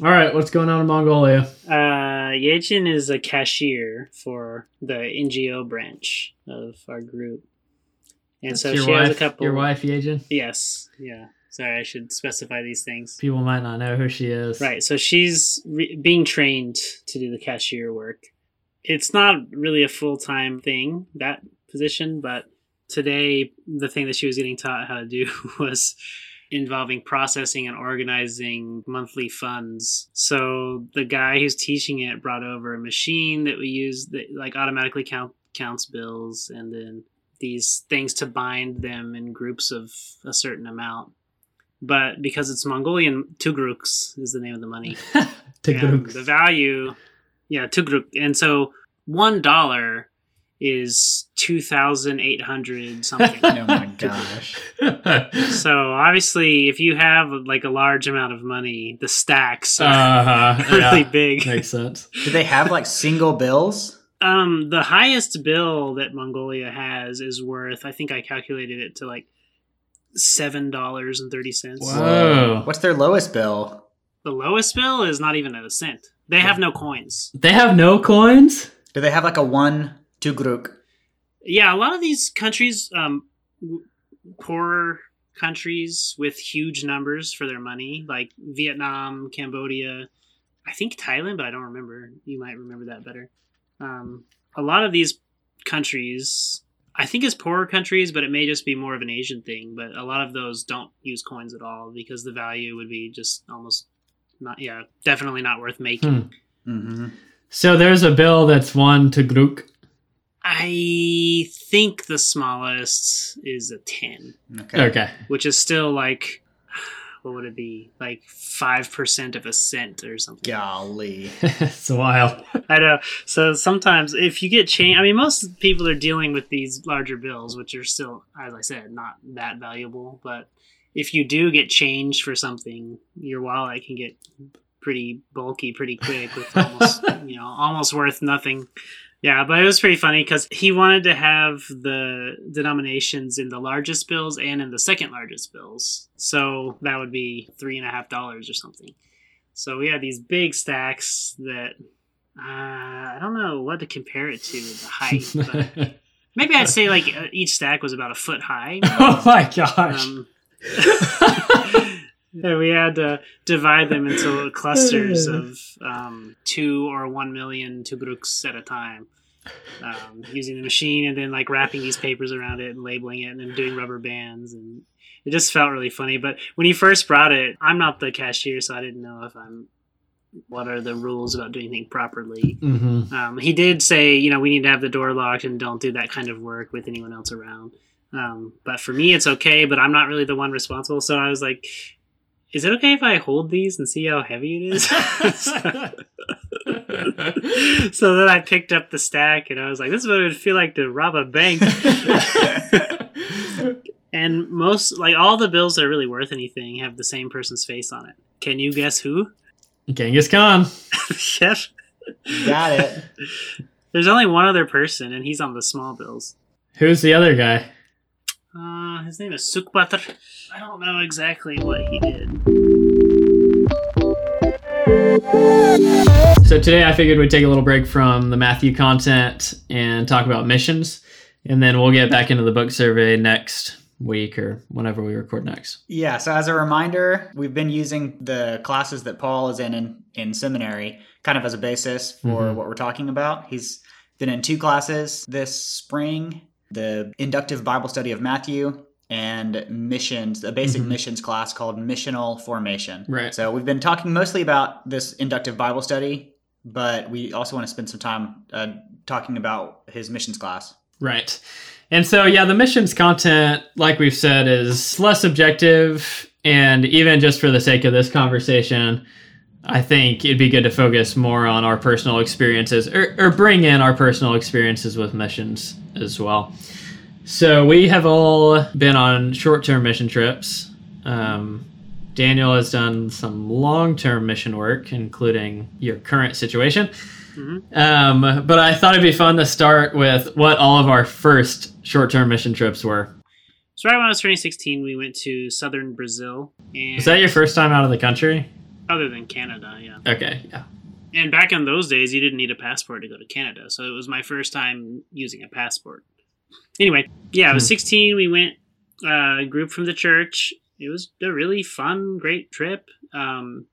All right, what's going on in Mongolia? Uh, Yejin is a cashier for the NGO branch of our group, and That's so she wife, has a couple. Your wife, Yejin? Yes. Yeah. Sorry, I should specify these things. People might not know who she is. Right. So she's re- being trained to do the cashier work. It's not really a full time thing, that position, but today the thing that she was getting taught how to do was involving processing and organizing monthly funds. So the guy who's teaching it brought over a machine that we use that like automatically count counts bills and then these things to bind them in groups of a certain amount. But because it's Mongolian, Tugruks is the name of the money. Tagrooks. the value, yeah, Tugruk. And so one dollar is 2,800 something. Oh my gosh. so obviously, if you have like a large amount of money, the stacks are uh-huh. really yeah. big. Makes sense. Do they have like single bills? Um, the highest bill that Mongolia has is worth, I think I calculated it to like seven dollars and thirty cents. Whoa. What's their lowest bill? The lowest bill is not even at a cent. They have no coins. They have no coins? Do they have like a one tugruk? Yeah, a lot of these countries, um, w- poorer countries with huge numbers for their money, like Vietnam, Cambodia, I think Thailand, but I don't remember. You might remember that better. Um, a lot of these countries, I think, it's poorer countries, but it may just be more of an Asian thing. But a lot of those don't use coins at all because the value would be just almost not. Yeah, definitely not worth making. Hmm. Mm-hmm. So there's a bill that's one Tagruk. I think the smallest is a ten. Okay. Okay. which is still like what would it be like 5% of a cent or something Golly. it's wild. i know so sometimes if you get change i mean most people are dealing with these larger bills which are still as i said not that valuable but if you do get changed for something your wallet can get pretty bulky pretty quick with almost you know almost worth nothing yeah, but it was pretty funny because he wanted to have the denominations in the largest bills and in the second largest bills. So that would be three and a half dollars or something. So we had these big stacks that uh, I don't know what to compare it to the height, but maybe I'd say like each stack was about a foot high. oh my gosh. Um, and we had to divide them into clusters of um, two or one million tugruks at a time. Um, using the machine and then like wrapping these papers around it and labeling it and then doing rubber bands and it just felt really funny. But when he first brought it, I'm not the cashier, so I didn't know if I'm what are the rules about doing things properly. hmm Um, he did say, you know, we need to have the door locked and don't do that kind of work with anyone else around. Um, but for me, it's okay, but I'm not really the one responsible. So I was like, is it okay if I hold these and see how heavy it is? so then I picked up the stack and I was like, this is what it would feel like to rob a bank. and most, like all the bills that are really worth anything have the same person's face on it. Can you guess who? Genghis Khan. Chef? Got it. There's only one other person, and he's on the small bills. Who's the other guy? Uh, his name is Sukhbaatar. I don't know exactly what he did. So today I figured we'd take a little break from the Matthew content and talk about missions, and then we'll get back into the book survey next week or whenever we record next. Yeah, so as a reminder, we've been using the classes that Paul is in in, in seminary kind of as a basis for Mhm. what we're talking about. He's been in two classes this spring the inductive Bible study of Matthew and missions, a basic Mhm. missions class called Missional Formation. Right. So we've been talking mostly about this inductive Bible study, but we also want to spend some time uh, talking about his missions class. Right. And so, yeah, the missions content, like we've said, is less objective. And even just for the sake of this conversation, I think it'd be good to focus more on our personal experiences or, or bring in our personal experiences with missions as well. So, we have all been on short term mission trips. Um, Daniel has done some long term mission work, including your current situation. Mhm. Um, but I thought it'd be fun to start with what all of our first short term mission trips were. So right when I was turning 16, we went to southern Brazil. And Was that your first time out of the country? Other than Canada, yeah. Okay, yeah. And back in those days, you didn't need a passport to go to Canada, so it was my first time using a passport. Anyway, yeah, I was Hmm. 16. We went uh, a group from the church. It was a really fun, great trip. Um,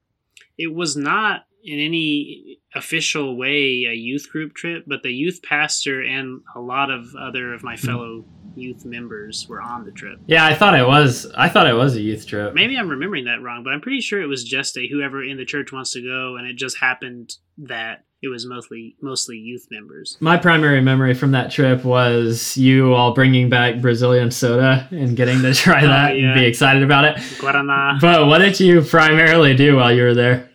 it was not in any official way a youth group trip, but the youth pastor and a lot of other of my hmm. fellow youth members were on the trip. Yeah, I thought it was. I thought it was a youth trip. Maybe I'm remembering that wrong, but I'm pretty sure it was just a whoever in the church wants to go, and it just happened that it was mostly mostly youth members. My primary memory from that trip was you all bringing back Brazilian soda and getting to try Oh, that yeah. and be excited about it. Guarana. But what did you primarily do while you were there?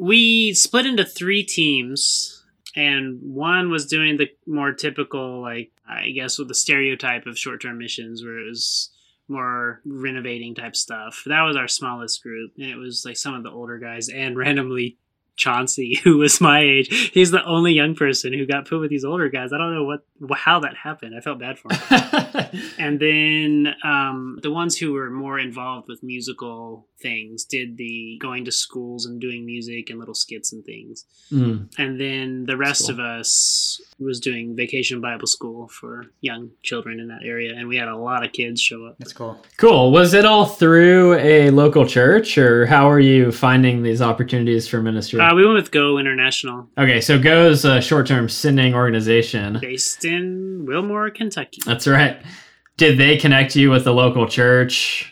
We split into three teams and one was doing the more typical like i guess with the stereotype of short-term missions where it was more renovating type stuff. That was our smallest group and it was like some of the older guys and randomly chauncey who was my age. He's the only young person who got put with these older guys. I don't know what how that happened. I felt bad for him. And then um, the ones who were more involved with musical things did the going to schools and doing music and little skits and things Mm. and then the rest cool. of us was doing vacation bible school for young children in that area and we had a lot of kids show up That's cool. Cool. Was it all through a local church, or how are you finding these opportunities for ministry? uh, we went with go international okay, so Go is a short-term sending organization. based in wilmore kentucky That's right. Did they connect you with the local church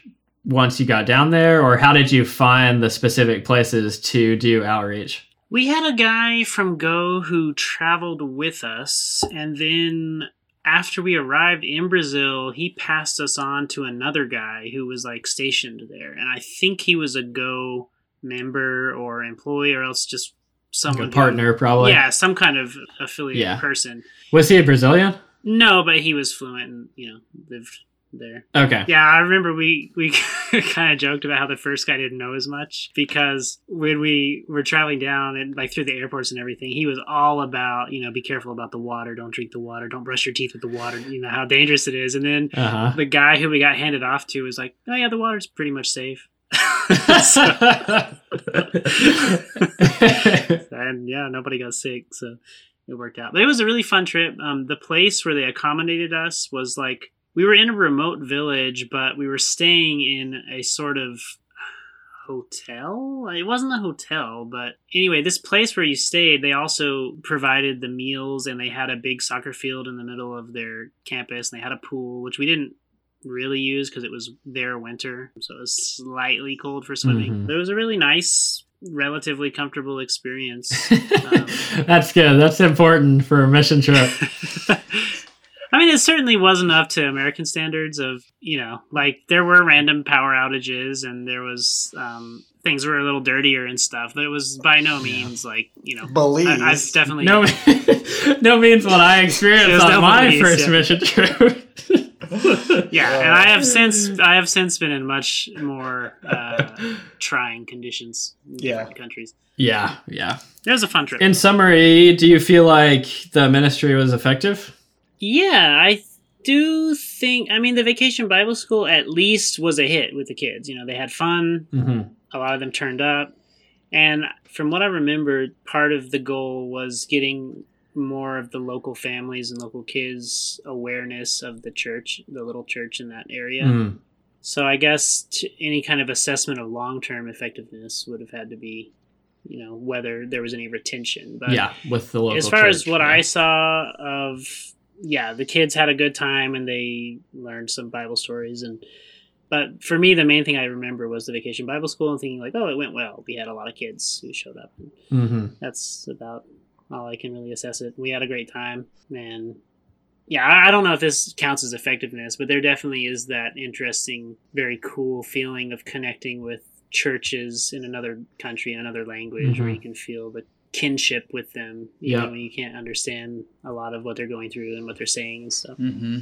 once you got down there, or how did you find the specific places to do outreach? We had a guy from Go who traveled with us, and then after we arrived in Brazil, he passed us on to another guy who was like stationed there. And I think he was a Go member or employee, or else just Like someone a who- partner, probably. yeah, some kind of affiliate Yeah. person. Was he a Brazilian? No, but he was fluent and you know lived there. Okay. Yeah, I remember we we kind of joked about how the first guy didn't know as much because when we were traveling down and like through the airports and everything, he was all about you know be careful about the water, don't drink the water, don't brush your teeth with the water, you know how dangerous it is. And then Uh huh. the guy who we got handed off to was like, oh yeah, the water's pretty much safe. So- and yeah, nobody got sick, so it worked out. But it was a really fun trip. Um, the place where they accommodated us was like we were in a remote village, but we were staying in a sort of hotel. It wasn't a hotel, but anyway, this place where you stayed, they also provided the meals, and they had a big soccer field in the middle of their campus, and they had a pool, which we didn't really use because it was their winter, so it was slightly cold for swimming. Mhm. But it was a really nice, relatively comfortable experience. Um, That's good. That's important for a mission trip. I mean, it certainly was enough to American standards of, you know, like there were random power outages and there was um, things were a little dirtier and stuff, but it was by no means like, you know, Belize. I, I've definitely. No, no means what I experienced There's on no my Belize, first yeah. mission trip. Yeah, and I have since I have since been in much more uh, trying conditions in Yeah. different countries. Yeah, yeah. It was a fun trip. In summary, do you feel like the ministry was effective? Yeah, I do think. I mean, the Vacation Bible School at least was a hit with the kids. You know, they had fun. Mm-hmm. A lot of them turned up, and from what I remember, part of the goal was getting more of the local families and local kids awareness of the church, the little church in that area. Mm. So I guess any kind of assessment of long term effectiveness would have had to be, you know, whether there was any retention. But Yeah, with the local. as far as what yeah. I saw of, yeah, the kids had a good time and they learned some Bible stories and. But for me, the main thing I remember was the vacation Bible school and thinking like, oh, it went well. We had a lot of kids who showed up. And Mhm. that's about all I can really assess it. We had a great time, and yeah, I don't know if this counts as effectiveness, but there definitely is that interesting, very cool feeling of connecting with churches in another country, in another language, where Mhm. you can feel the kinship with them, Yeah. when you can't understand a lot of what they're going through and what they're saying and stuff. hmm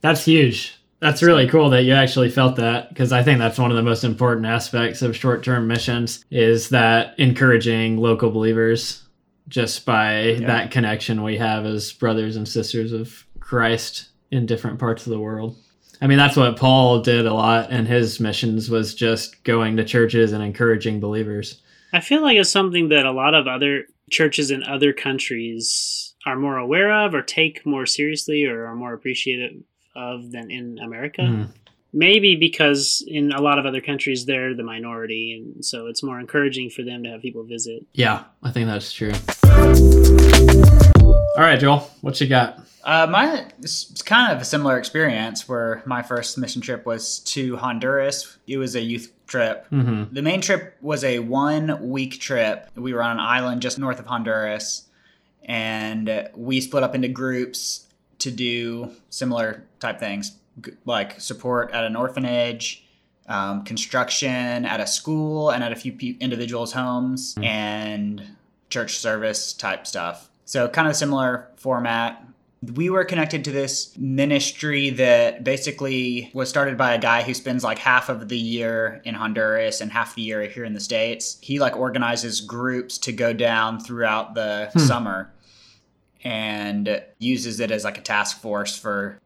That's huge. That's really cool that you actually felt that because I think that's one of the most important aspects of short-term missions is that encouraging local believers just by that connection we have as brothers and sisters of Christ in different parts of the world. I mean, that's what Paul did a lot in his missions was just going to churches and encouraging believers. I feel like it's something that a lot of other churches in other countries are more aware of or take more seriously or are more appreciative of than in America. Mm. Maybe because in a lot of other countries they're the minority and so it's more encouraging for them to have people visit. Yeah, I think that's true. All right, Joel, what you got? Uh, mine is kind of a similar experience where my first mission trip was to Honduras. It was a youth trip. Mm-hmm. The main trip was a one week trip. We were on an island just north of Honduras, and we split up into groups to do similar type things like support at an orphanage, um, construction at a school, and at a few pe- individuals' homes, and church service type stuff. So, kind of similar format. We were connected to this ministry that basically was started by a guy who spends like half of the year in Honduras and half the year here in the States. He like organizes groups to go down throughout the hmm. summer and uses it as like a task force for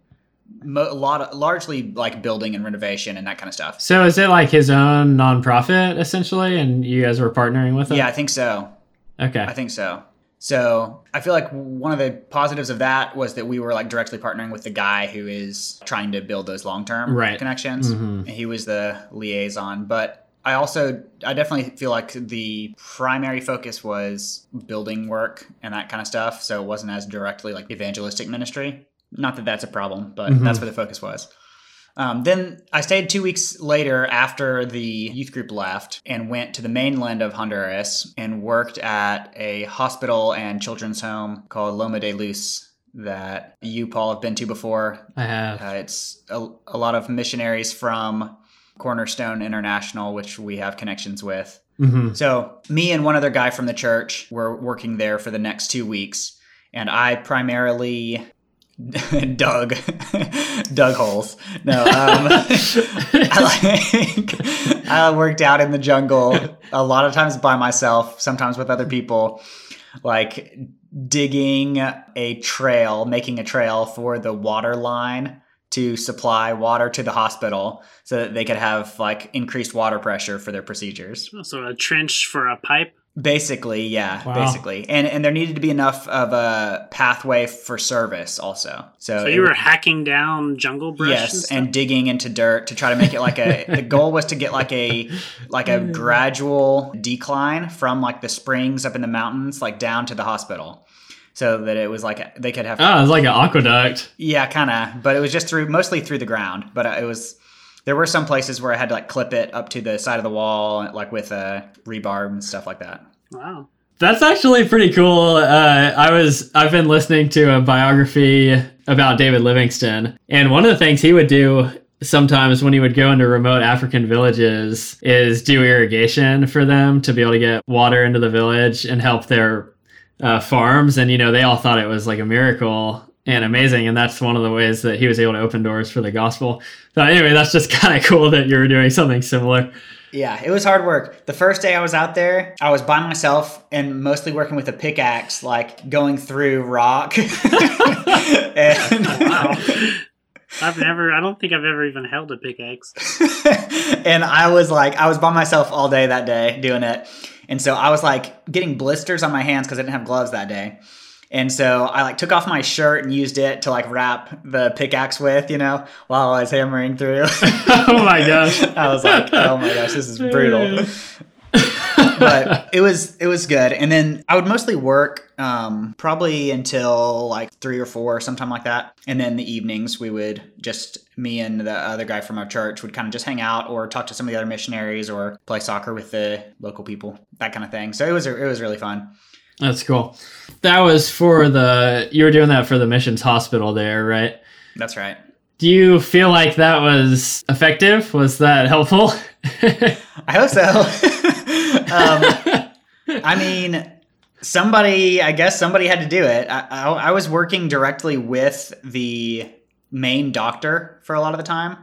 mo- a lot of, largely like building and renovation and that kind of stuff. So is it like his own nonprofit essentially, and you guys were partnering with it? Yeah, I think so. Okay. I think so. So I feel like one of the positives of that was that we were like directly partnering with the guy who is trying to build those long term Right. connections. Mhm. He was the liaison, but I also I definitely feel like the primary focus was building work and that kind of stuff. So it wasn't as directly like evangelistic ministry. Not that that's a problem, but Mhm. that's where the focus was. Um, then I stayed two weeks later after the youth group left and went to the mainland of Honduras and worked at a hospital and children's home called Loma de Luz that you, Paul, have been to before. I have. Uh, it's a, a lot of missionaries from Cornerstone International, which we have connections with. hmm So, me and one other guy from the church were working there for the next two weeks, and I primarily dug dug holes. No, um, I like I worked out in the jungle a lot of times by myself, sometimes with other people, like digging a trail, making a trail for the water line to supply water to the hospital so that they could have like increased water pressure for their procedures. So a trench for a pipe. Basically, yeah, Wow. basically. And and there needed to be enough of a pathway for service also. So, So you were would- hacking down jungle brush. and yes, stuff? and digging into dirt to try to make it like a the goal was to get like a like a gradual decline from like the springs up in the mountains like down to the hospital. So that it was like they could have Oh, it's like an aqueduct. yeah, kind of, but it was just through mostly through the ground. But it was there were some places where I had to like clip it up to the side of the wall, like with uh, rebarb and stuff like that. wow. That's actually pretty cool. Uh, I was I've been listening to a biography about David Livingstone, and one of the things he would do sometimes when he would go into remote African villages is do irrigation for them to be able to get water into the village and help their uh, farms. And you know they all thought it was like a miracle and amazing, and that's one of the ways that he was able to open doors for the gospel. So anyway, that's just kind of cool that you were doing something similar. Yeah, it was hard work. The first day I was out there, I was by myself and mostly working with a pickaxe, like going through rock. and, Wow. I've never. I don't think I've ever even held a pickaxe. and I was like, I was by myself all day that day doing it. And so I was like getting blisters on my hands because I didn't have gloves that day. And so I like took off my shirt and used it to like wrap the pickaxe with, you know, while I was hammering through. oh my gosh. I was like, oh my gosh, this is brutal. but it was it was good. And then I would mostly work um, probably until like three or four, sometime like that. And then the evenings we would just me and the other guy from our church would kind of just hang out or talk to some of the other missionaries or play soccer with the local people, that kind of thing. So it was it was really fun. That's cool. That was for the you were doing that for the missions hospital there, right? That's right. Do you feel like that was effective? Was that helpful? I hope so. um, I mean, somebody, I guess somebody had to do it. I, I, I was working directly with the main doctor for a lot of the time.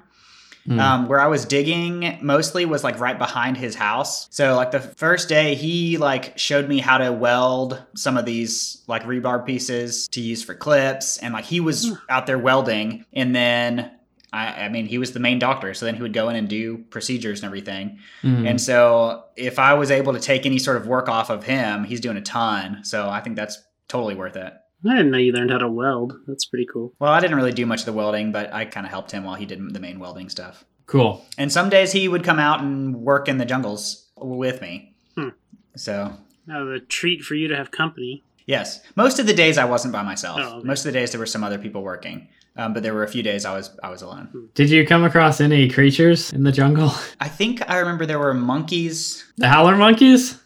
Hmm. Um, where I was digging mostly was like right behind his house. So like the first day, he like showed me how to weld some of these like rebar pieces to use for clips, and like he was out there welding, and then I, I mean, he was the main doctor, so then he would go in and do procedures and everything. Mhm. And so, if I was able to take any sort of work off of him, he's doing a ton. So I think that's totally worth it. I didn't know you learned how to weld. That's pretty cool. Well, I didn't really do much of the welding, but I kind of helped him while he did the main welding stuff. cool. And some days he would come out and work in the jungles with me. Hmm. So That was a treat for you to have company. Yes, most of the days I wasn't by myself. Oh, okay. Most of the days there were some other people working, um, but there were a few days I was I was alone. Did you come across any creatures in the jungle? I think I remember there were monkeys. The howler monkeys?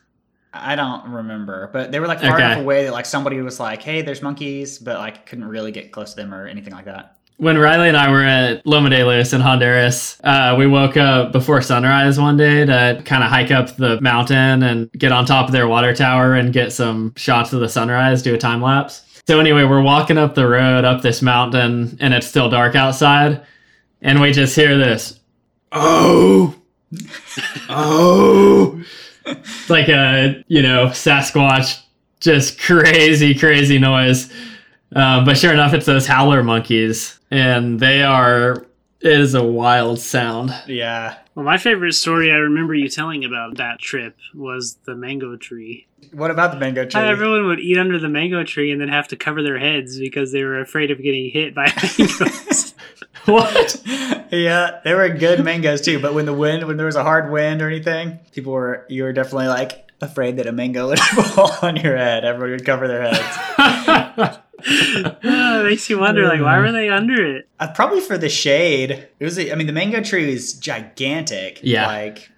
I don't remember, but they were like far Okay. enough away that like somebody was like, "Hey, there's monkeys," but like couldn't really get close to them or anything like that. When Riley and I were at Loma de Luz in Honduras, uh, we woke up before sunrise one day to kind of hike up the mountain and get on top of their water tower and get some shots of the sunrise, do a time lapse. So, anyway, we're walking up the road up this mountain and it's still dark outside. And we just hear this, oh, oh. It's like a, you know, Sasquatch, just crazy, crazy noise. Um, but sure enough, it's those howler monkeys, and they are. It is a wild sound. Yeah. Well, my favorite story I remember you telling about that trip was the mango tree. What about the mango tree? How everyone would eat under the mango tree and then have to cover their heads because they were afraid of getting hit by mangoes. What? yeah, they were good mangoes too. But when the wind, when there was a hard wind or anything, people were you were definitely like afraid that a mango would fall on your head. Everybody would cover their heads. oh, it makes you wonder, like, why were they under it? Uh, probably for the shade. It was. I mean, the mango tree was gigantic. Yeah. like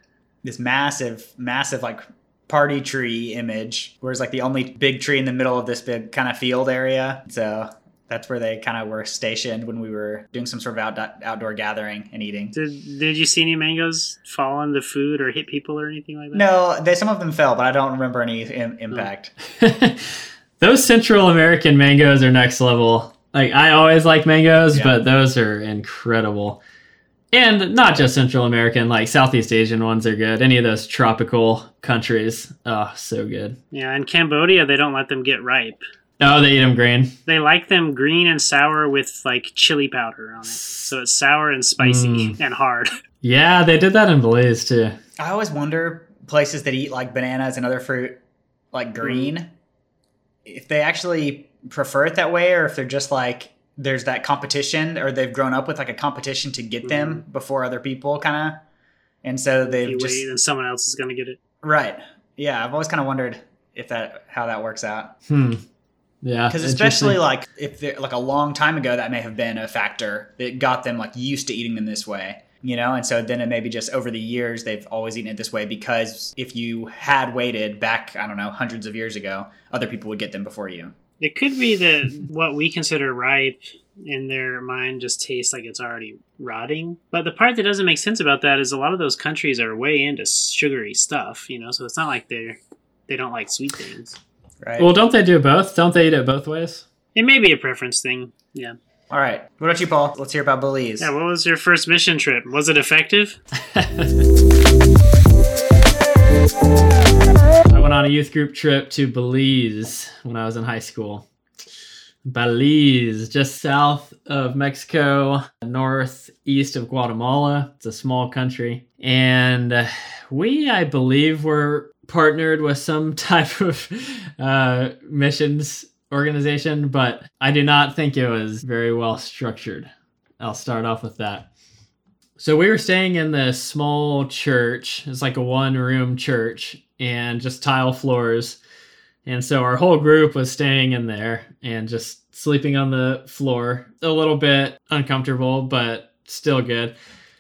this massive, massive like party tree image. Whereas like the only big tree in the middle of this big kind of field area. So that's where they kind of were stationed when we were doing some sort of out, outdoor gathering and eating. Did Did you see any mangoes fall on the food or hit people or anything like that? No, they, some of them fell, but I don't remember any Im- impact. those Central American mangoes are next level. Like I always like mangoes, Yeah. but those are incredible. And not just Central American, like Southeast Asian ones are good. Any of those tropical countries, oh, so good. Yeah, in Cambodia, they don't let them get ripe. Oh, they eat them green. They like them green and sour with like chili powder on it. So it's sour and spicy Mm. and hard. Yeah, they did that in Belize too. I always wonder places that eat like bananas and other fruit like green, if they actually prefer it that way or if they're just like there's that competition or they've grown up with like a competition to get them before other people kind of. And so they've you just wait and someone else is going to get it. right. Yeah, I've always kind of wondered if that how that works out. Hmm. Yeah. Because especially like if they're like a long time ago, that may have been a factor that got them like used to eating them this way, you know. And so then it maybe just over the years they've always eaten it this way because if you had waited back, I don't know, hundreds of years ago, other people would get them before you. It could be that what we consider ripe in their mind just tastes like it's already rotting. But the part that doesn't make sense about that is a lot of those countries are way into sugary stuff, you know, so it's not like they're they don't like sweet things. Right. Well, don't they do both? Don't they eat it both ways? It may be a preference thing. Yeah. All right. What about you, Paul? Let's hear about Belize. Yeah, what was your first mission trip? Was it effective? I went on a youth group trip to Belize when I was in high school. Belize, just south of Mexico, northeast of Guatemala. It's a small country. And uh, we, I believe, were partnered with some type of uh, missions organization, but I do not think it was very well structured. I'll start off with that. So we were staying in this small church. It's like a one room church and just tile floors. And so our whole group was staying in there and just sleeping on the floor. A little bit uncomfortable, but still good.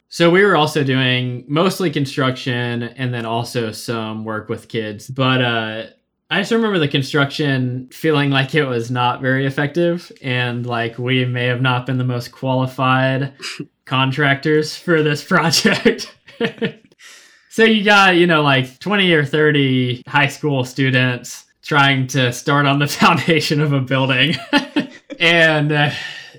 So we were also doing mostly construction and then also some work with kids. But uh I just remember the construction feeling like it was not very effective and like we may have not been the most qualified contractors for this project. so you got, you know, like 20 or 30 high school students trying to start on the foundation of a building. and uh,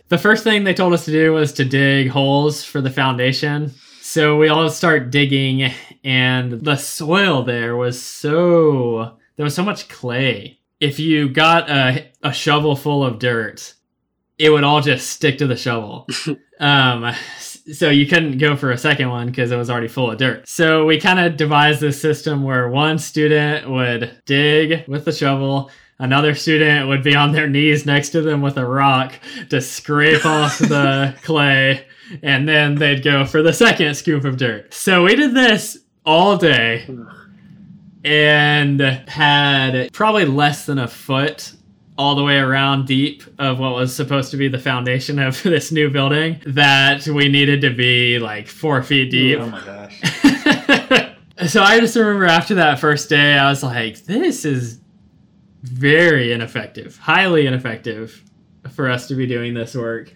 the first thing they told us to do was to dig holes for the foundation. So we all start digging, and the soil there was so there was so much clay. If you got a, a shovel full of dirt, it would all just stick to the shovel. um, so you couldn't go for a second one because it was already full of dirt. So we kind of devised this system where one student would dig with the shovel, another student would be on their knees next to them with a rock to scrape off the clay, and then they'd go for the second scoop of dirt. So we did this all day and had probably less than a foot all the way around deep of what was supposed to be the foundation of this new building that we needed to be like four feet deep. Oh my gosh. so I just remember after that first day, I was like, this is very ineffective, highly ineffective for us to be doing this work.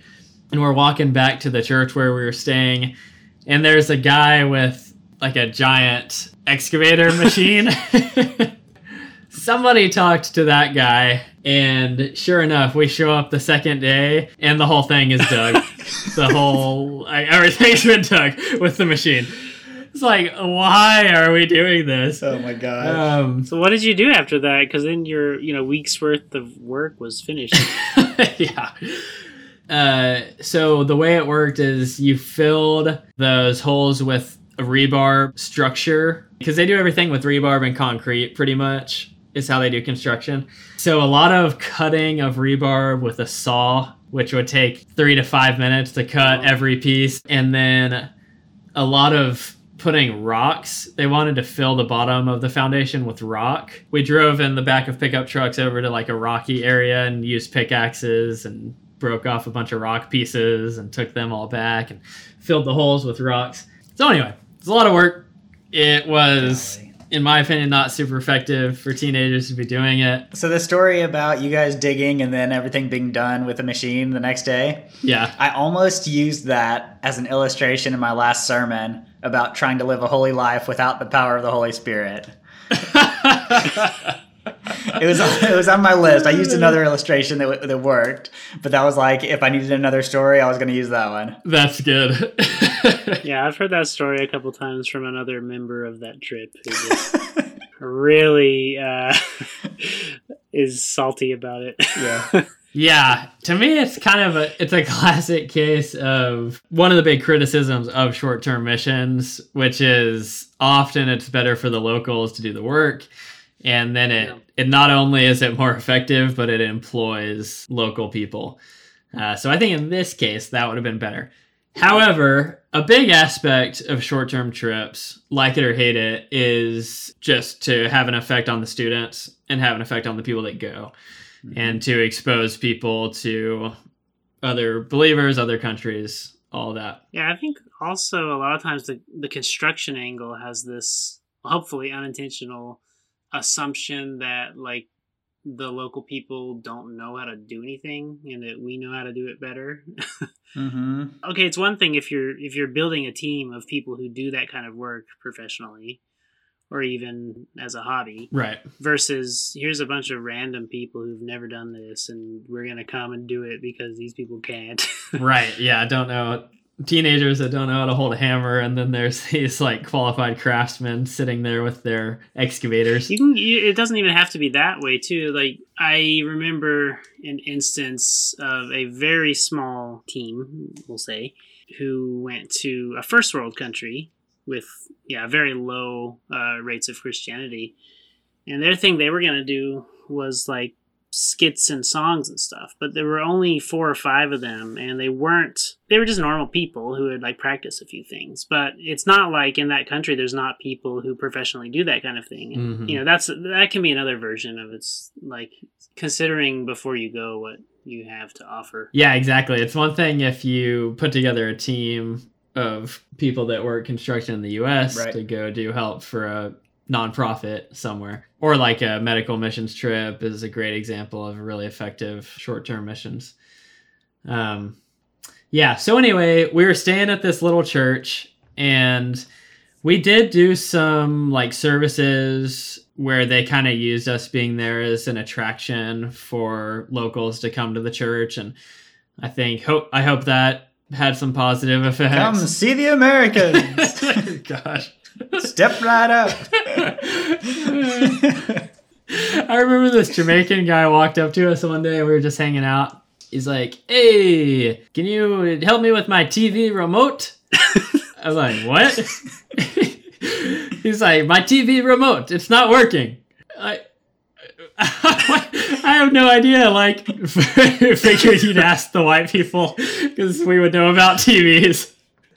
And we're walking back to the church where we were staying, and there's a guy with like a giant excavator machine. Somebody talked to that guy, and sure enough, we show up the second day, and the whole thing is dug. the whole like, everything's been dug with the machine. It's like, why are we doing this? Oh my god! Um, So what did you do after that? Because then your you know week's worth of work was finished. yeah. Uh, so the way it worked is you filled those holes with a rebar structure because they do everything with rebar and concrete pretty much is how they do construction. So a lot of cutting of rebar with a saw, which would take three to five minutes to cut every piece, and then a lot of putting rocks. They wanted to fill the bottom of the foundation with rock. We drove in the back of pickup trucks over to like a rocky area and used pickaxes and broke off a bunch of rock pieces and took them all back and filled the holes with rocks. So anyway, it's a lot of work. It was, in my opinion, not super effective for teenagers to be doing it. So the story about you guys digging and then everything being done with a machine the next day, Yeah. I almost used that as an illustration in my last sermon about trying to live a holy life without the power of the Holy Spirit. It was it was on my list. I used another illustration that, w- that worked, but that was like if I needed another story, I was going to use that one. That's good. yeah, I've heard that story a couple times from another member of that trip who just really uh, is salty about it. Yeah. Yeah, to me, it's kind of a it's a classic case of one of the big criticisms of short term missions, which is often it's better for the locals to do the work, and then it Yeah. it not only is it more effective, but it employs local people. Uh, so I think in this case that would have been better. However, a big aspect of short term trips, like it or hate it, is just to have an effect on the students and have an effect on the people that go and to expose people to other believers, other countries, all that. Yeah, I think also a lot of times the the construction angle has this hopefully unintentional assumption that like the local people don't know how to do anything and that we know how to do it better. Mm-hmm. okay, it's one thing if you're if you're building a team of people who do that kind of work professionally or even as a hobby Right. versus here's a bunch of random people who've never done this and we're going to come and do it because these people can't. right. Yeah. I don't know. Teenagers that don't know how to hold a hammer, and then there's these like qualified craftsmen sitting there with their excavators. You can. You, it doesn't even have to be that way too. Like I remember an instance of a very small team, we'll say, who went to a first world country with yeah very low uh, rates of Christianity, and their thing they were gonna do was like skits and songs and stuff but there were only four or five of them and they weren't they were just normal people who had like practiced a few things but it's not like in that country there's not people who professionally do that kind of thing and, Mhm. you know that's that can be another version of it's like considering before you go what you have to offer Yeah, exactly. It's one thing if you put together a team of people that work construction in the US Right. to go do help for a nonprofit somewhere. Or like a medical missions trip is a great example of really effective short term missions. Um, yeah, so anyway, we were staying at this little church and we did do some like services where they kind of used us being there as an attraction for locals to come to the church and I think hope I hope that had some positive effects. Come see the Americans. Gosh. Step right up. I remember this Jamaican guy walked up to us one day. We were just hanging out. He's like, "Hey, can you help me with my TV remote?" I was like, what? He's like, my TV remote, it's not working. I, I have no idea. Like, figured you'd ask the white people because we would know about TVs.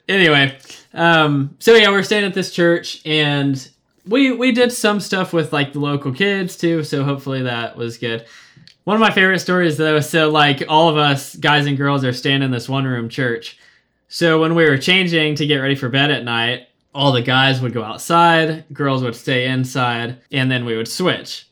Anyway, um, so yeah, we're staying at this church, and we we did some stuff with like the local kids too. So hopefully that was good. One of my favorite stories though, so like all of us guys and girls are staying in this one room church. So when we were changing to get ready for bed at night, all the guys would go outside, girls would stay inside, and then we would switch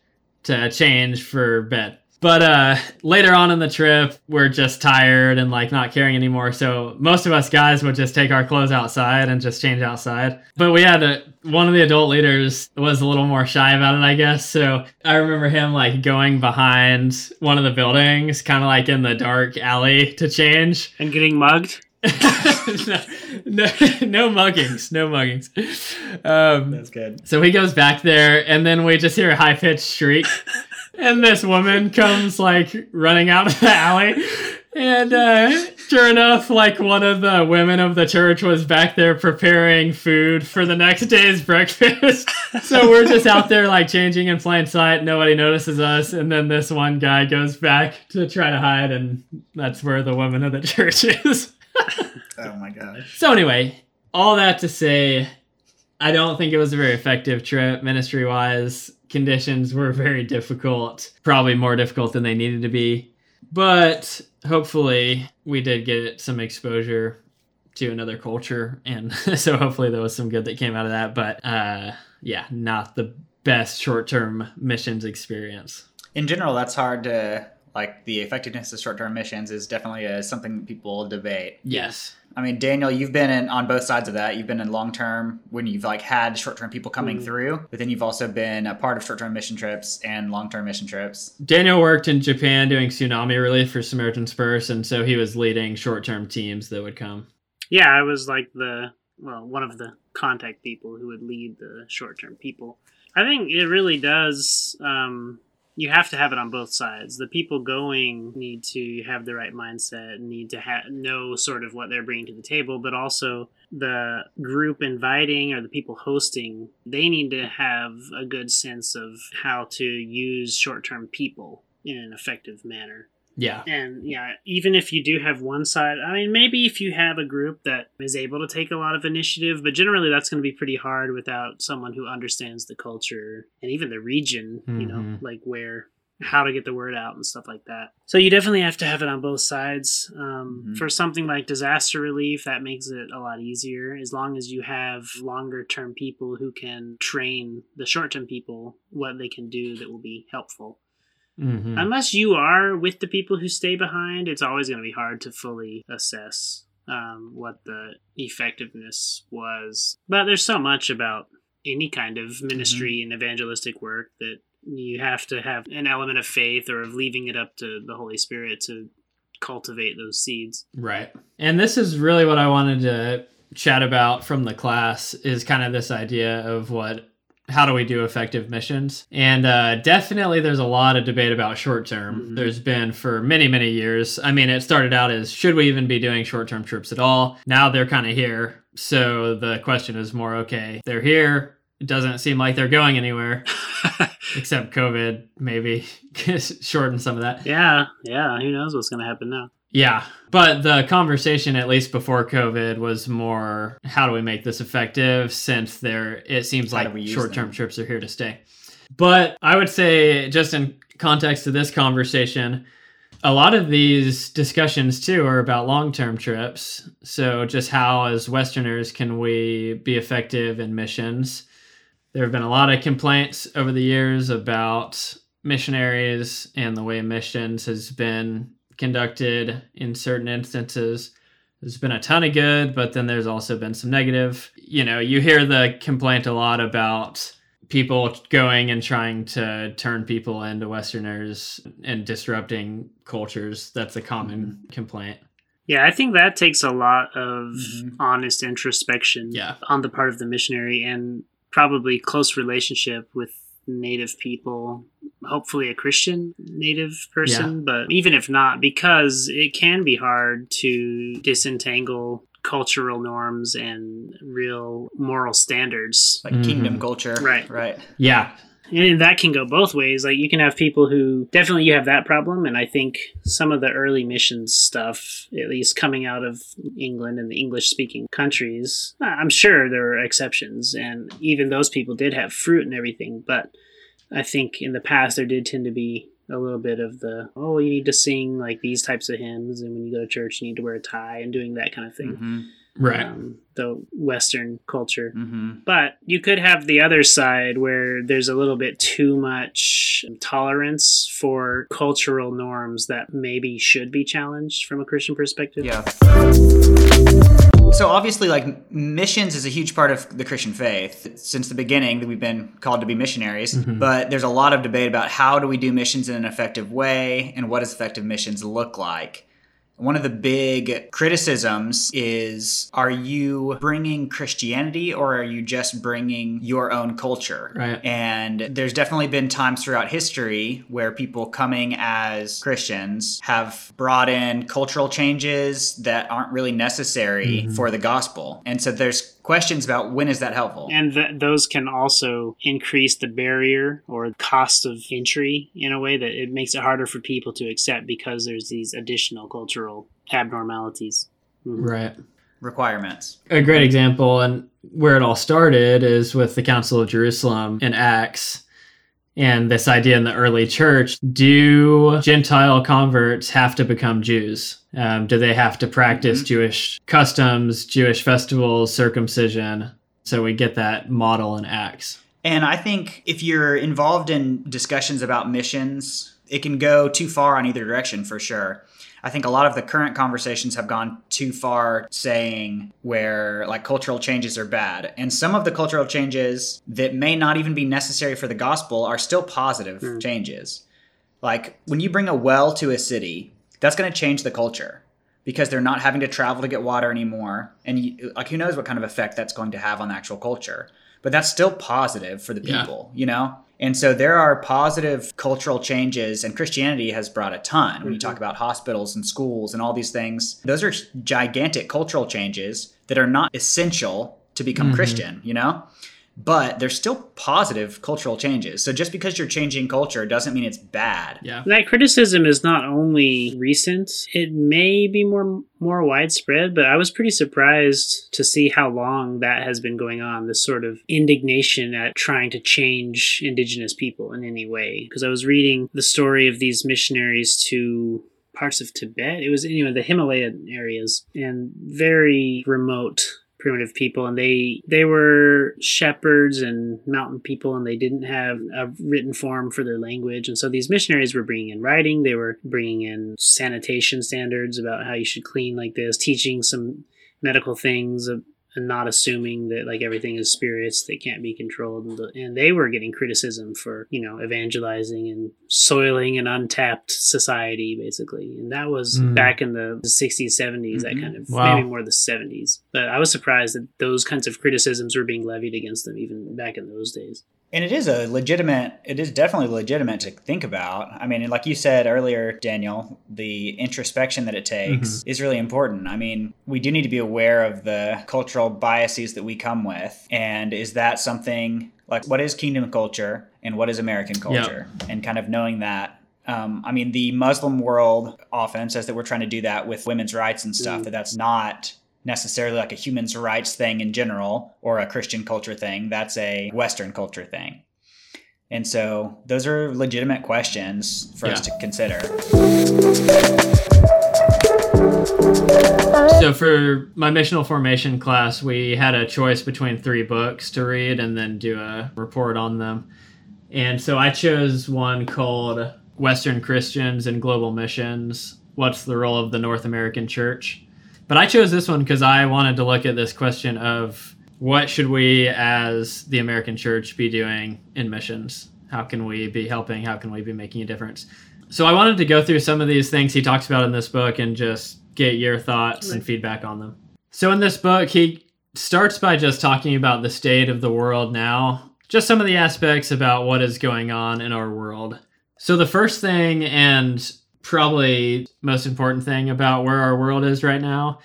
to change for bed. But uh, later on in the trip, we're just tired and like not caring anymore. So most of us guys would just take our clothes outside and just change outside. But we had a, one of the adult leaders was a little more shy about it, I guess. So I remember him like going behind one of the buildings, kind of like in the dark alley to change. And getting mugged? no, no, no muggings, no muggings. Um, That's good. so he goes back there, and then we just hear a high pitched shriek, and this woman comes like running out of the alley. And uh, sure enough, like one of the women of the church was back there preparing food for the next day's breakfast. so we're just out there like changing in plain sight. Nobody notices us. And then this one guy goes back to try to hide, and that's where the woman of the church is. Oh my gosh. So anyway, all that to say, I don't think it was a very effective trip ministry wise. Conditions were very difficult, probably more difficult than they needed to be. But hopefully, we did get some exposure to another culture, and so hopefully there was some good that came out of that. But uh, yeah, not the best short term missions experience. In general, that's hard to like. The effectiveness of short-term missions is definitely uh something people debate. Yes. I mean, Daniel, you've been in on both sides of that. You've been in long term when you've like had short term people coming Mhm. through, but then you've also been a part of short term mission trips and long term mission trips. Daniel worked in Japan doing tsunami relief for Samaritan's Purse, and so he was leading short term teams that would come. Yeah, I was like the well, one of the contact people who would lead the short term people. I think it really does. Um, you have to have it on both sides. The people going need to have the right mindset, need to ha- know sort of what they're bringing to the table, but also the group inviting or the people hosting, they need to have a good sense of how to use short term people in an effective manner. Yeah. And yeah, even if you do have one side, I mean, maybe if you have a group that is able to take a lot of initiative, but generally that's going to be pretty hard without someone who understands the culture and even the region, you know, Mhm. like where, how to get the word out and stuff like that. So you definitely have to have it on both sides. Um, Mhm. For something like disaster relief, that makes it a lot easier as long as you have longer term people who can train the short term people what they can do that will be helpful hmm unless you are with the people who stay behind, it's always going to be hard to fully assess um, what the effectiveness was. But there's so much about any kind of ministry and evangelistic work that you have to have an element of faith or of leaving it up to the Holy Spirit to cultivate those seeds. Right. And this is really what I wanted to chat about from the class is kind of this idea of what how do we do effective missions? And uh, definitely there's a lot of debate about short term. Mhm. There's been for many, many years. I mean, it started out as should we even be doing short term trips at all? Now they're kind of here. So the question is more okay, they're here. It doesn't seem like they're going anywhere, except COVID maybe shorten some of that. yeah, yeah. Who knows what's going to happen now? Yeah, but the conversation, at least before COVID, was more how do we make this effective since there it seems How like short term trips are here to stay. But I would say, just in context to this conversation, a lot of these discussions too are about long term trips. So, just how, as Westerners, can we be effective in missions? There have been a lot of complaints over the years about missionaries and the way missions has been conducted in certain instances. There's been a ton of good, but then there's also been some negative. You know, you hear the complaint a lot about people going and trying to turn people into Westerners and disrupting cultures. That's a common complaint. Yeah, I think that takes a lot of Mhm. honest introspection Yeah. on the part of the missionary and probably close relationship with native people, hopefully a Christian native person, but even if not, because it can be hard to disentangle cultural norms and real moral standards. Like kingdom Mhm. culture. Right. Right. Yeah. And that can go both ways. Like you can have people who definitely you have that problem, and I think some of the early missions stuff, at least coming out of England and the English speaking countries, I'm sure there are exceptions, and even those people did have fruit and everything. But I think in the past there did tend to be a little bit of the oh you need to sing like these types of hymns, and when you go to church you need to wear a tie and doing that kind of thing. hmm Right. Um, the Western culture. hmm But you could have the other side where there's a little bit too much tolerance for cultural norms that maybe should be challenged from a Christian perspective. Yeah. So obviously, like missions is a huge part of the Christian faith. Since the beginning, we've been called to be missionaries. Mhm. But there's a lot of debate about how do we do missions in an effective way, and what does effective missions look like. One of the big criticisms is are you bringing Christianity or are you just bringing your own culture? Right. And there's definitely been times throughout history where people coming as Christians have brought in cultural changes that aren't really necessary Mhm. for the gospel. And so there's questions about when is that helpful? And th- those can also increase the barrier or cost of entry in a way that it makes it harder for people to accept because there's these additional cultural abnormalities. Mhm. Right. Requirements. a great example and where it all started is with the council of jerusalem in acts and this idea in the early church do gentile converts have to become jews um, do they have to practice Mhm. jewish customs jewish festivals circumcision so we get that model in acts And I think if you're involved in discussions about missions, it can go too far on either direction for sure. I think a lot of the current conversations have gone too far saying where like cultural changes are bad. And some of the cultural changes that may not even be necessary for the gospel are still positive Hmm. changes. Like when you bring a well to a city, that's going to change the culture because they're not having to travel to get water anymore. And you, like who knows what kind of effect that's going to have on the actual culture but that's still positive for the Yeah. people, you know? And so there are positive cultural changes, and Christianity has brought a ton. When you Mhm. talk about hospitals and schools and all these things, those are gigantic cultural changes that are not essential to become Mhm. Christian, you know? But they're still positive cultural changes. So just because you're changing culture doesn't mean it's bad. yeah That criticism is not only recent; it may be more more widespread. But I was pretty surprised to see how long that has been going on. This sort of indignation at trying to change indigenous people in any way. Because I was reading the story of these missionaries to parts of Tibet. It was anyway the Himalayan areas and very remote primitive people and they they were shepherds and mountain people and they didn't have a written form for their language. And so these missionaries were bringing in writing they were bringing in sanitation standards about how you should clean like this teaching some medical things uh, and not assuming that like everything is spirits that can't be controlled and, the, and they were getting criticism for you know evangelizing and soiling an untapped society basically and that was Mm. back in the 60s 70s that Mhm. kind of Wow. maybe more the 70s but i was surprised that those kinds of criticisms were being levied against them even back in those days And it is a legitimate, it is definitely legitimate to think about. I mean, like you said earlier, Daniel, the introspection that it takes is really important. I mean, we do need to be aware of the cultural biases that we come with. And is that something like what is kingdom culture and what is American culture? And kind of knowing that. Um, I mean, the Muslim world often says that we're trying to do that with women's rights and stuff, Mm. that that's not necessarily like a human rights thing in general or a Christian culture thing. That's a Western culture thing. And so those are legitimate questions for us to consider. So for my missional formation class, we had a choice between three books to read and then do a report on them. And so I chose one called Western Christians and Global Missions. What's the role of the North American Church? But I chose this one because I wanted to look at this question of what should we as the American church be doing in missions? How can we be helping? How can we be making a difference? So I wanted to go through some of these things he talks about in this book and just get your thoughts and feedback on them. So in this book, he starts by just talking about the state of the world now, just some of the aspects about what is going on in our world. So the first thing and probably most important thing about where our world is right now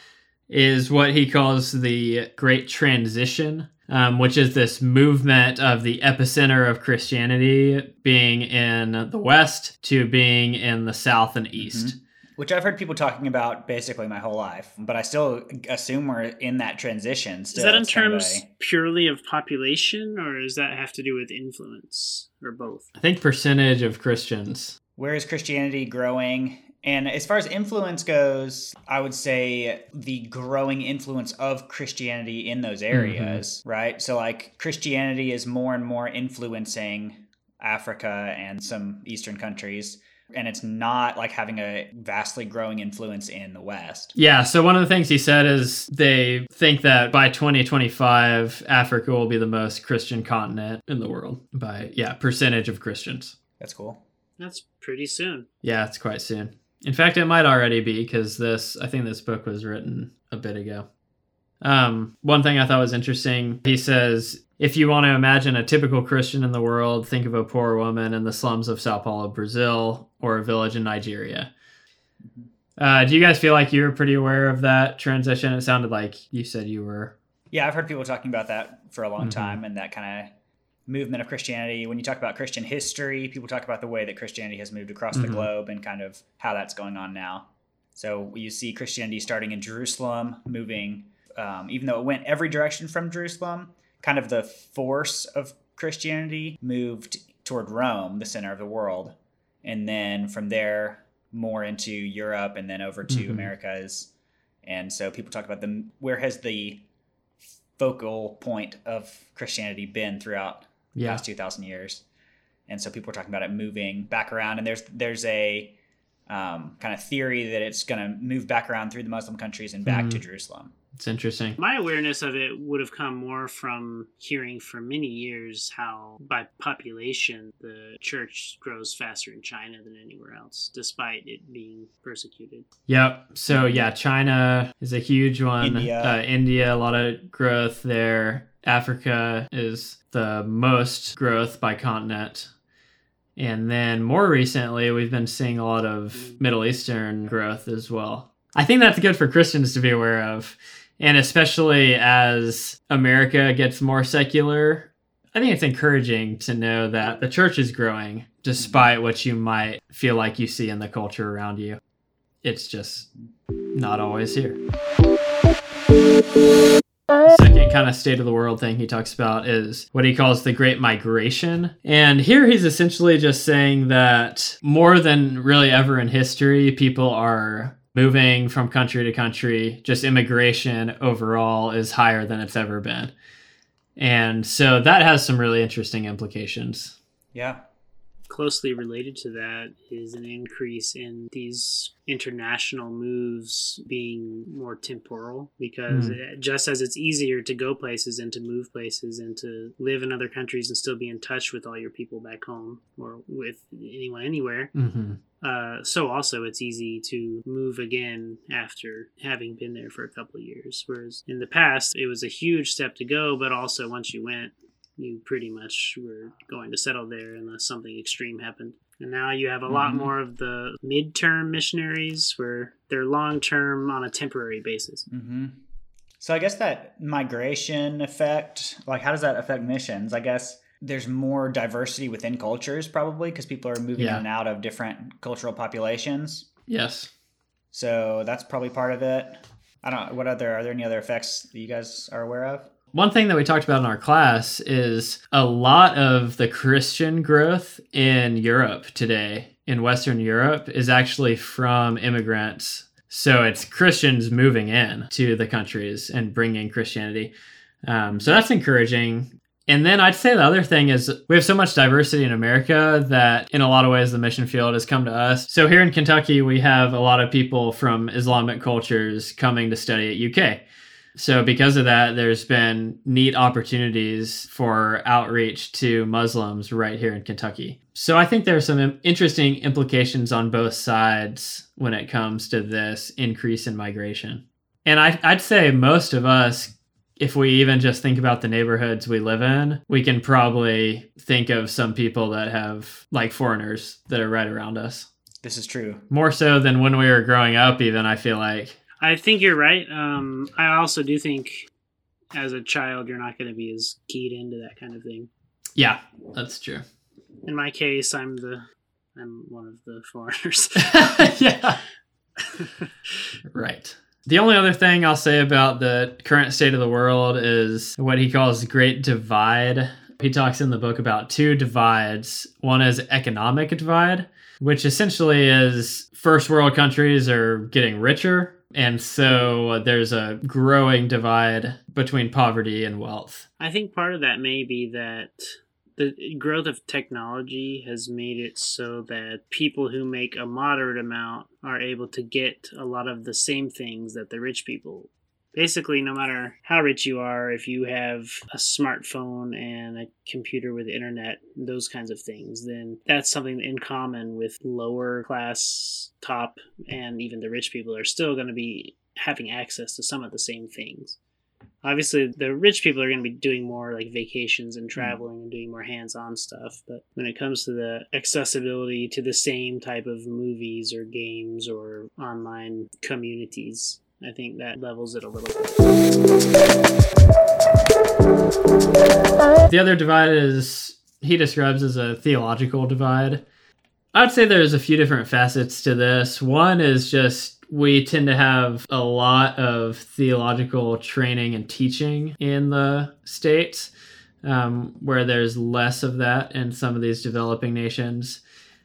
is what he calls the Great Transition, um, which is this movement of the epicenter of Christianity being in the West to being in the South and East. Which I've heard people talking about basically my whole life, but I still assume we're in that transition. Still, Is that in It's kind of terms a- purely of population, or does that have to do with influence, or both? I think percentage of Christians. Where is Christianity growing? And as far as influence goes, I would say the growing influence of Christianity in those mm-hmm. areas, right? So, like, Christianity is more and more influencing Africa and some Eastern countries, and it's not like having a vastly growing influence in the West. Yeah, so one of the things he said is they think that by 2025, Africa will be the most Christian continent in the world by, yeah, percentage of Christians. That's cool. That's pretty soon. Yeah, it's quite soon. In fact, it might already be because this, I think this book was written a bit ago. Um, one thing I thought was interesting, he says, if you want to imagine a typical Christian in the world, think of a poor woman in the slums of Sao Paulo, Brazil, or a village in Nigeria. Uh, do you guys feel like you were pretty aware of that transition? It sounded like you said you were. Yeah, I've heard people talking about that for a long Mhm. time and that kind of movement of Christianity. When you talk about Christian history, people talk about the way that Christianity has moved across the Mhm. globe and kind of how that's going on now. So you see Christianity starting in Jerusalem, moving, um, even though it went every direction from Jerusalem, kind of the force of Christianity moved toward Rome, the center of the world. And then from there, more into Europe and then over to Mhm. Americas. And so people talk about the where has the focal point of Christianity been throughout the Yeah. past two thousand years, and so people are talking about it moving back around. And there's there's a um, kind of theory that it's going to move back around through the Muslim countries and back to Mhm. Jerusalem. It's interesting. My awareness of it would have come more from hearing for many years how, by population, the church grows faster in China than anywhere else, despite it being persecuted. Yep. So yeah, China is a huge one. India. Uh, India, a lot of growth there. Africa is the most growth by continent. And then more recently, we've been seeing a lot of Middle Eastern growth as well. I think that's good for Christians to be aware of. And especially as America gets more secular, I think it's encouraging to know that the church is growing despite what you might feel like you see in the culture around you. It's just not always here. Second kind of state of the world thing he talks about is what he calls the Great Migration. And here he's essentially just saying that more than really ever in history, people are moving from country to country. Just immigration overall is higher than it's ever been. And so that has some really interesting implications. Yeah, Closely related to that is an increase in these international moves being more temporal because it- just as it's easier to go places and to move places and to live in other countries and still be in touch with all your people back home or with anyone anywhere, Mm-hmm. uh, so also it's easy to move again after having been there for a couple of years. Whereas in the past, it was a huge step to go, but also once you went, you pretty much were going to settle there unless something extreme happened. And now you have a lot Mhm. more of the midterm missionaries where they're long term on a temporary basis. hmm So I guess that migration effect, like how does that affect missions? I guess there's more diversity within cultures probably because people are moving Yeah. in and out of different cultural populations. Yes. So that's probably part of it. I don't. What other are there any other effects that you guys are aware of? One thing that we talked about in our class is a lot of the Christian growth in Europe today, in Western Europe, is actually from immigrants. So it's Christians moving in to the countries and bringing Christianity. Um, so that's encouraging. And then I'd say the other thing is we have so much diversity in America that in a lot of ways the mission field has come to us. So here in Kentucky, we have a lot of people from Islamic cultures coming to study at UK. So, because of that, there's been neat opportunities for outreach to Muslims right here in Kentucky. So, I think there are some interesting implications on both sides when it comes to this increase in migration. And I, I'd say most of us, if we even just think about the neighborhoods we live in, we can probably think of some people that have, like foreigners that are right around us. This is true. More so than when we were growing up, even, I feel like. I think you're right. Um, I also do think as a child you're not going to be as keyed into that kind of thing. Yeah, that's true. In my case, I'm the I'm one of the foreigners. yeah. right. The only other thing I'll say about the current state of the world is what he calls great divide. He talks in the book about two divides. One is economic divide, which essentially is first world countries are getting richer and so there's a growing divide between poverty and wealth. I think part of that may be that the growth of technology has made it so that people who make a moderate amount are able to get a lot of the same things that the rich people basically no matter how rich you are if you have a smartphone and a computer with internet those kinds of things then that's something in common with lower class top and even the rich people are still going to be having access to some of the same things obviously the rich people are going to be doing more like vacations and hmm. traveling and doing more hands-on stuff but when it comes to the accessibility to the same type of movies or games or online communities i think that levels it a little bit. The other divide is he describes as a theological divide. I'd say there's a few different facets to this. One is just we tend to have a lot of theological training and teaching in the States, um, where there's less of that in some of these developing nations.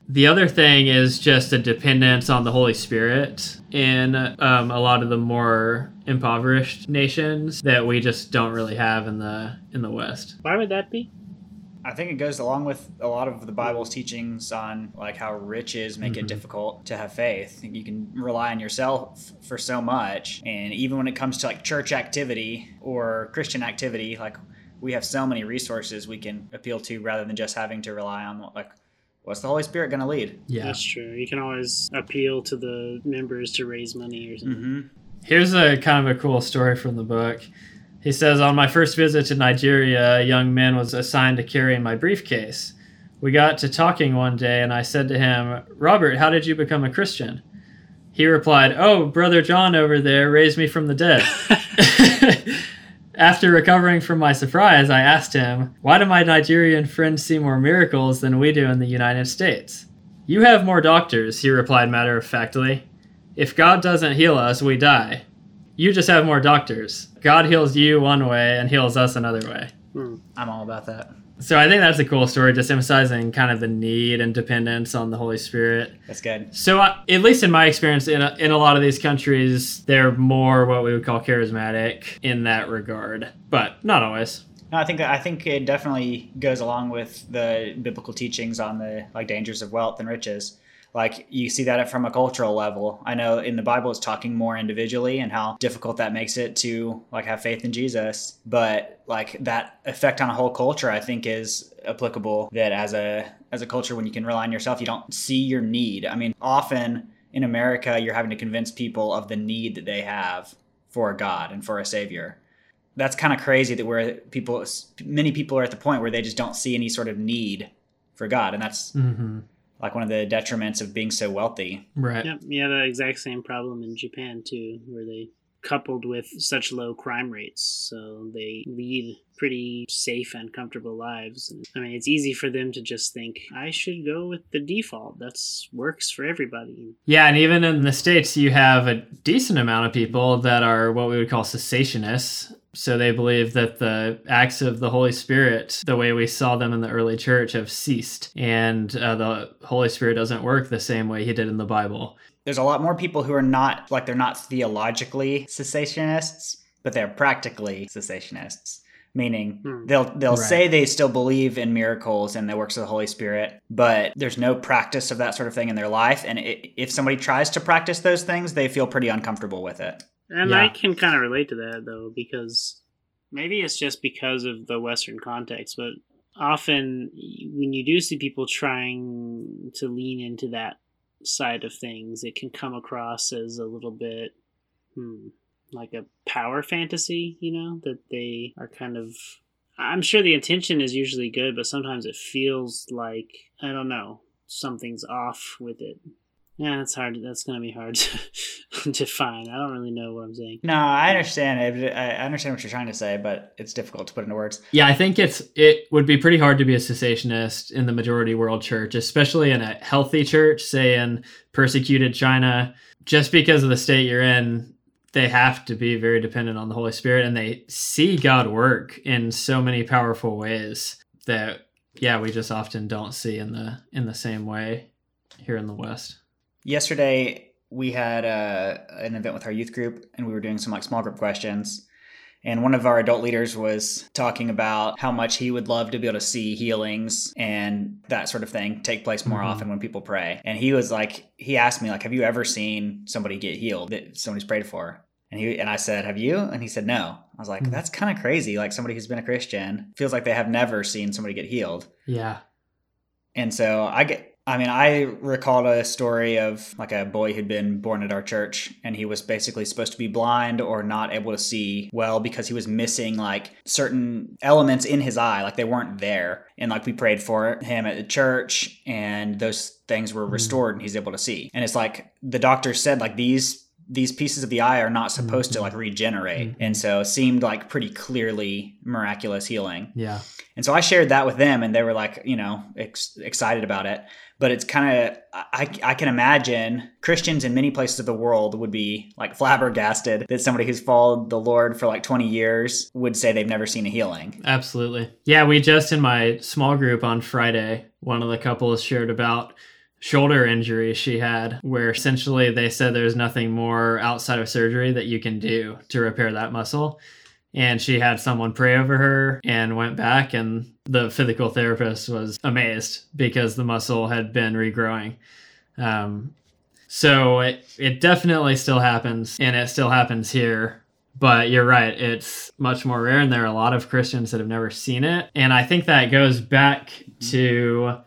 The other thing is just a dependence on the Holy Spirit in um, a lot of the more impoverished nations that we just don't really have in the in the West. Why would that be? I think it goes along with a lot of the Bible's teachings on like how riches make mm-hmm. it difficult to have faith. You can rely on yourself for so much, and even when it comes to like church activity or Christian activity, like we have so many resources we can appeal to rather than just having to rely on like what's the Holy Spirit going to lead. Yeah, that's true. You can always appeal to the members to raise money or something. Mm-hmm. Here's a kind of a cool story from the book. He says, On my first visit to Nigeria, a young man was assigned to carry my briefcase. We got to talking one day, and I said to him, Robert, how did you become a Christian? He replied, Oh, Brother John over there raised me from the dead. After recovering from my surprise, I asked him, Why do my Nigerian friends see more miracles than we do in the United States? You have more doctors, he replied matter of factly. If God doesn't heal us, we die. You just have more doctors. God heals you one way and heals us another way. Hmm. I'm all about that. So I think that's a cool story, just emphasizing kind of the need and dependence on the Holy Spirit. That's good. So uh, at least in my experience, in a, in a lot of these countries, they're more what we would call charismatic in that regard, but not always. No, I think I think it definitely goes along with the biblical teachings on the like dangers of wealth and riches like you see that from a cultural level. I know in the bible it's talking more individually and how difficult that makes it to like have faith in jesus. But like that effect on a whole culture i think is applicable that as a as a culture when you can rely on yourself you don't see your need. I mean often in america you're having to convince people of the need that they have for god and for a savior. That's kind of crazy that where people many people are at the point where they just don't see any sort of need for god and that's mm-hmm like one of the detriments of being so wealthy. Right. Yep. You have the exact same problem in Japan too, where they coupled with such low crime rates, so they lead pretty safe and comfortable lives. And, I mean, it's easy for them to just think, I should go with the default. That's works for everybody. Yeah, and even in the States, you have a decent amount of people that are what we would call cessationists. So they believe that the acts of the Holy Spirit, the way we saw them in the early church, have ceased, and uh, the Holy Spirit doesn't work the same way He did in the Bible. There's a lot more people who are not like they're not theologically cessationists, but they're practically cessationists meaning hmm. they'll they'll right. say they still believe in miracles and the works of the Holy Spirit, but there's no practice of that sort of thing in their life. And it, if somebody tries to practice those things, they feel pretty uncomfortable with it. And yeah. I can kind of relate to that though, because maybe it's just because of the Western context, but often when you do see people trying to lean into that side of things, it can come across as a little bit, hmm, like a power fantasy, you know, that they are kind of. I'm sure the intention is usually good, but sometimes it feels like, I don't know, something's off with it. Yeah, that's hard. That's gonna be hard to define. I don't really know what I'm saying. No, I understand it. I understand what you're trying to say, but it's difficult to put into words. Yeah, I think it's it would be pretty hard to be a cessationist in the majority world church, especially in a healthy church, say in persecuted China. Just because of the state you're in, they have to be very dependent on the Holy Spirit and they see God work in so many powerful ways that yeah, we just often don't see in the in the same way here in the West yesterday we had uh, an event with our youth group and we were doing some like small group questions and one of our adult leaders was talking about how much he would love to be able to see healings and that sort of thing take place more mm-hmm. often when people pray and he was like he asked me like have you ever seen somebody get healed that somebody's prayed for and he and I said, "Have you?" And he said, "No." I was like, mm-hmm. "That's kind of crazy. Like somebody who's been a Christian feels like they have never seen somebody get healed." Yeah. And so I get I mean, I recalled a story of like a boy who'd been born at our church and he was basically supposed to be blind or not able to see well because he was missing like certain elements in his eye, like they weren't there. And like we prayed for him at the church and those things were hmm. restored and he's able to see. And it's like the doctor said, like these these pieces of the eye are not supposed mm-hmm. to like regenerate. Mm-hmm. and so it seemed like pretty clearly miraculous healing. Yeah. And so i shared that with them and they were like you know ex- excited about it. But it's kind of I, I can imagine christians in many places of the world would be like flabbergasted that somebody who's followed the lord for like 20 years would say they've never seen a healing. Absolutely. Yeah we just in my small group on friday one of the couples shared about shoulder injury she had, where essentially they said there's nothing more outside of surgery that you can do to repair that muscle. And she had someone pray over her and went back, and the physical therapist was amazed because the muscle had been regrowing. Um, so it, it definitely still happens, and it still happens here. But you're right, it's much more rare, and there are a lot of Christians that have never seen it. And I think that goes back to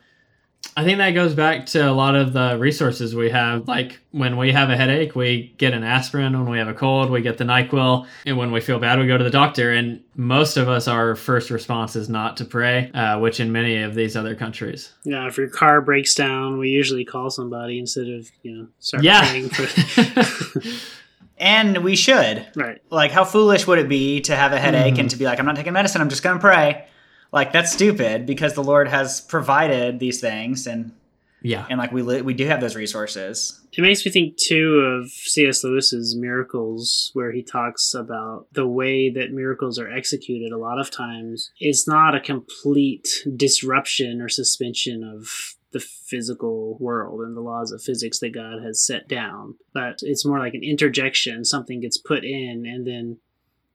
I think that goes back to a lot of the resources we have. Like when we have a headache, we get an aspirin. When we have a cold, we get the NyQuil. And when we feel bad, we go to the doctor. And most of us, our first response is not to pray, uh, which in many of these other countries. Yeah, if your car breaks down, we usually call somebody instead of, you know, start yeah. praying for. and we should. Right. Like, how foolish would it be to have a headache mm. and to be like, I'm not taking medicine, I'm just going to pray like that's stupid because the Lord has provided these things and yeah, and like we li- we do have those resources. It makes me think too of C.S. Lewis's Miracles, where he talks about the way that miracles are executed. A lot of times, it's not a complete disruption or suspension of the physical world and the laws of physics that God has set down, but it's more like an interjection. Something gets put in, and then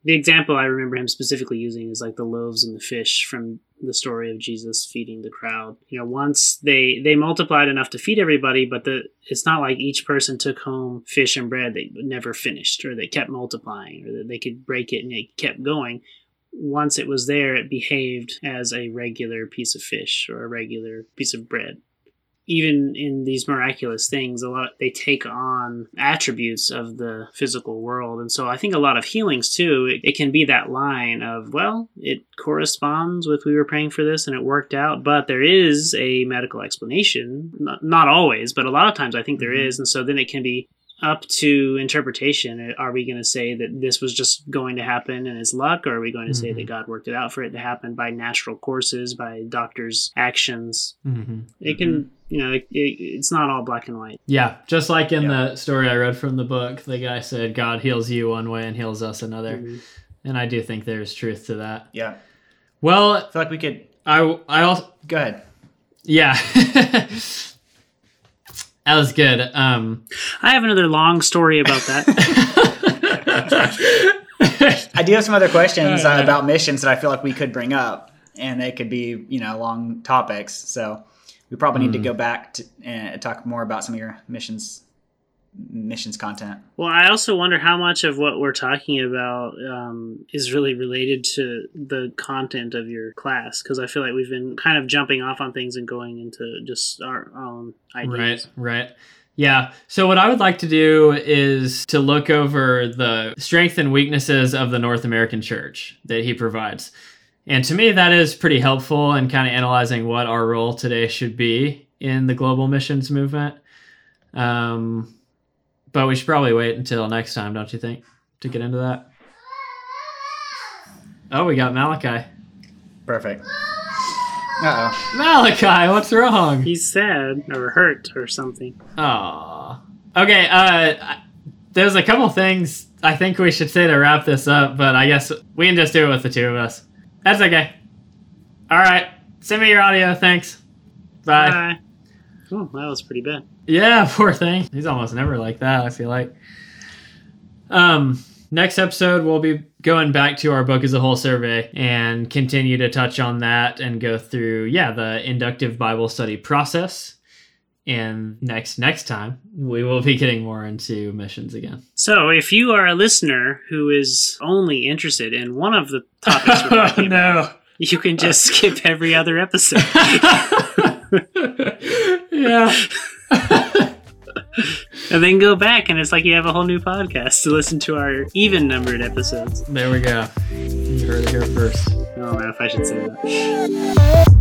the example I remember him specifically using is like the loaves and the fish from the story of Jesus feeding the crowd. You know, once they they multiplied enough to feed everybody, but the it's not like each person took home fish and bread they never finished, or they kept multiplying, or that they could break it and it kept going. Once it was there, it behaved as a regular piece of fish or a regular piece of bread even in these miraculous things a lot they take on attributes of the physical world. And so i think a lot of healings too it, it, can be that line of well it corresponds with we were praying for this and it worked out but there is a medical explanation. Not, not always but a lot of times i think there mm-hmm. is, and so then it can be up to interpretation. Are we going to say that this was just going to happen and it's luck, or are we going to mm-hmm. say that mm-hmm. God worked it out for it to happen by natural courses, by doctors' actions? Mm-hmm. It can, mm-hmm. you know, it, it, it's not all black and white. Yeah, just like in yeah. the story I read from the book, the guy said God heals you one way and heals us another, mm-hmm. and I do think there's truth to that. Yeah. Well, I feel like we could. I I also go ahead. Yeah. That was good. Um, I have another long story about that. I do have some other questions uh, about missions that I feel like we could bring up, and they could be, you know, long topics. So we probably need mm. to hmm. go back to and uh, talk more about some of your missions missions content. Well, I also wonder how much of what we're talking about um, is really related to the content of your class, because I feel like we've been kind of jumping off on things and going into just our own ideas. Right, right. Yeah. So, what I would like to do is to look over the strengths and weaknesses of the North American church that he provides. And to me, that is pretty helpful in kind of analyzing what our role today should be in the global missions movement. Um, but we should probably wait until next time, don't you think, to get into that? Oh, we got Malachi. Perfect. Uh oh. Malachi, what's wrong? He's sad or hurt or something. Aw. Okay, uh, there's a couple things I think we should say to wrap this up, but I guess we can just do it with the two of us. That's okay. All right, send me your audio. Thanks. Bye. Bye. Oh, that was pretty bad. Yeah, poor thing. He's almost never like that. I feel like. Um, next episode we'll be going back to our book as a whole survey and continue to touch on that and go through yeah the inductive Bible study process. And next next time we will be getting more into missions again. So, if you are a listener who is only interested in one of the topics about, no. you can just skip every other episode. yeah. and then go back, and it's like you have a whole new podcast to listen to our even numbered episodes. there we go. You heard it here first. I don't know if I should say that.